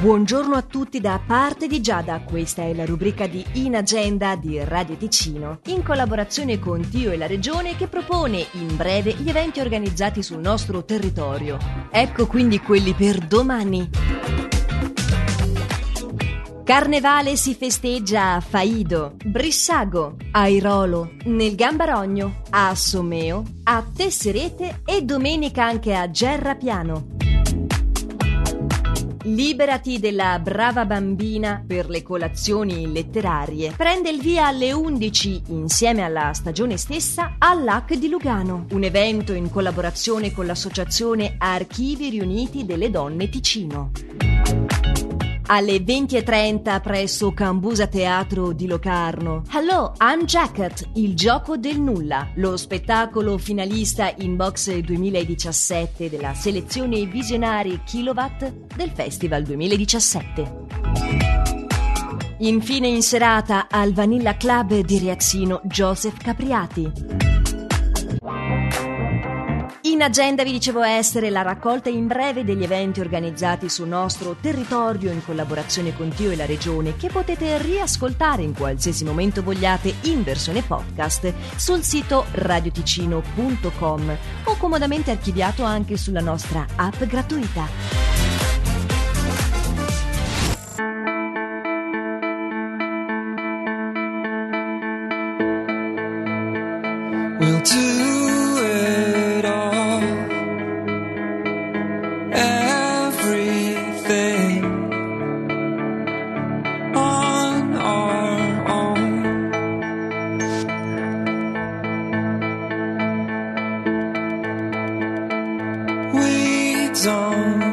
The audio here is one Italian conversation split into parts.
Buongiorno a tutti da parte di Giada, questa è la rubrica di In Agenda di Radio Ticino, in collaborazione con Tio e la Regione che propone in breve gli eventi organizzati sul nostro territorio. Ecco quindi quelli per domani. Carnevale si festeggia a Faido, Brissago, Airolo, nel Gambarogno, a Someo, a Tesserete e domenica anche a Gerrapiano. Liberati della brava bambina per le colazioni letterarie. Prende il via alle 11 insieme alla stagione stessa all'AC di Lugano, un evento in collaborazione con l'associazione Archivi Riuniti delle Donne Ticino alle 20.30 presso Cambusa Teatro di Locarno. Hello, I'm Jacket, il gioco del nulla, lo spettacolo finalista in box 2017 della selezione visionari Kilowatt del Festival 2017. Infine in serata al Vanilla Club di Riazzino Joseph Capriati. In agenda vi dicevo essere la raccolta in breve degli eventi organizzati sul nostro territorio in collaborazione con Tio e la Regione che potete riascoltare in qualsiasi momento vogliate in versione podcast sul sito radioticino.com o comodamente archiviato anche sulla nostra app gratuita. zone.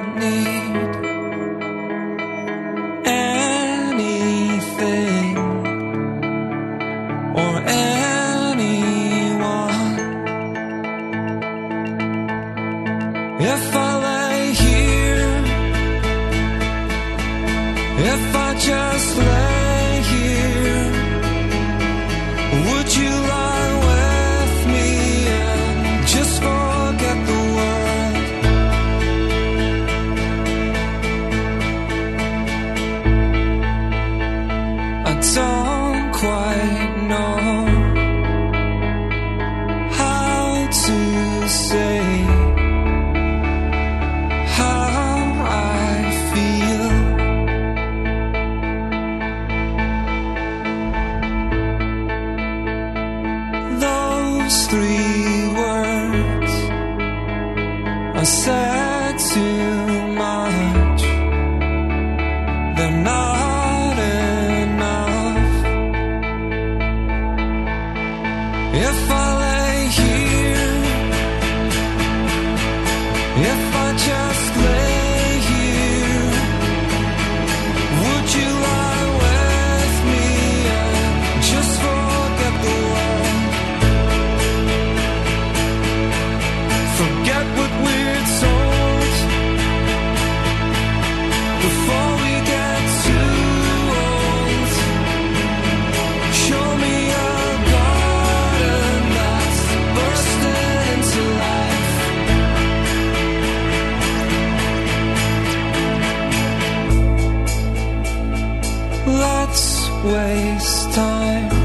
to waste time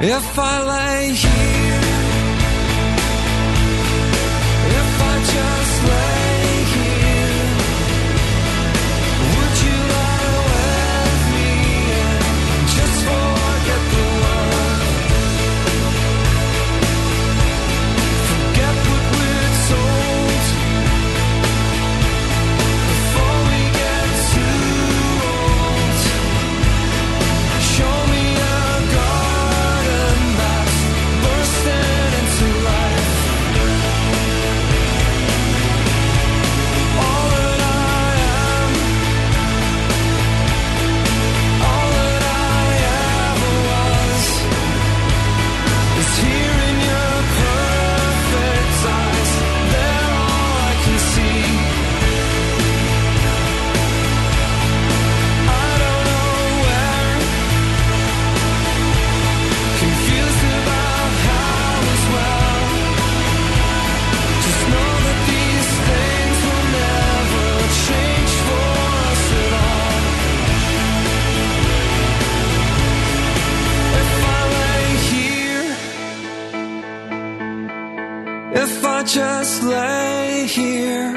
If I lay here, if I just just lay here?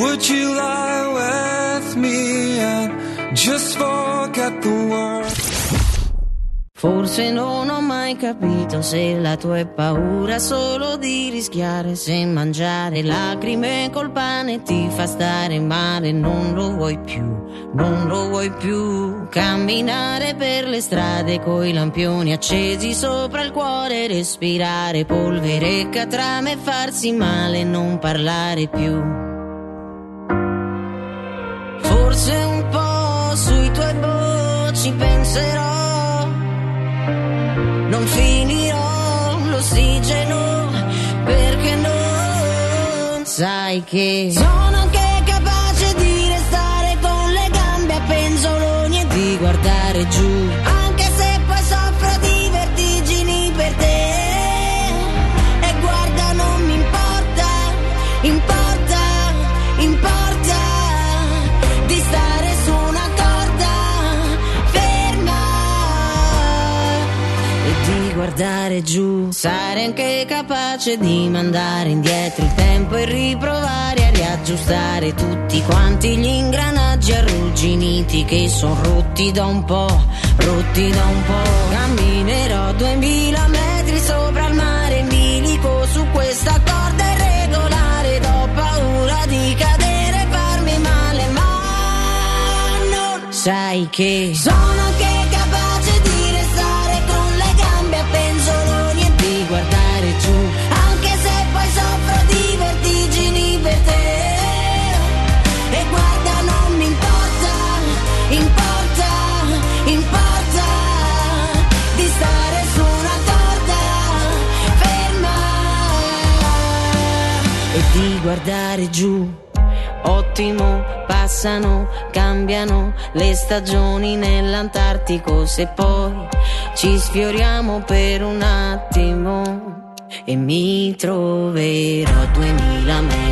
Would you lie with me and just forget the world? Forse non ho mai capito se la tua è paura solo di rischiare se mangiare lacrime col pane ti fa stare male, non lo vuoi più, non lo vuoi più. Camminare per le strade coi lampioni accesi sopra il cuore, respirare polvere, catrame, farsi male, non parlare più. Forse un po' sui tuoi voci penserò non finirò l'ossigeno perché non sai che sono anche capace di restare con le gambe a penzoloni e di guardare giù guardare giù. Sarei anche capace di mandare indietro il tempo e riprovare a riaggiustare tutti quanti gli ingranaggi arrugginiti che sono rotti da un po', rotti da un po'. Camminerò duemila metri sopra il mare in bilico su questa corda irregolare. Ho paura di cadere e farmi male, ma non sai che sono guardare giù. Ottimo, passano, cambiano le stagioni nell'Antartico se poi ci sfioriamo per un attimo e mi troverò a duemila metri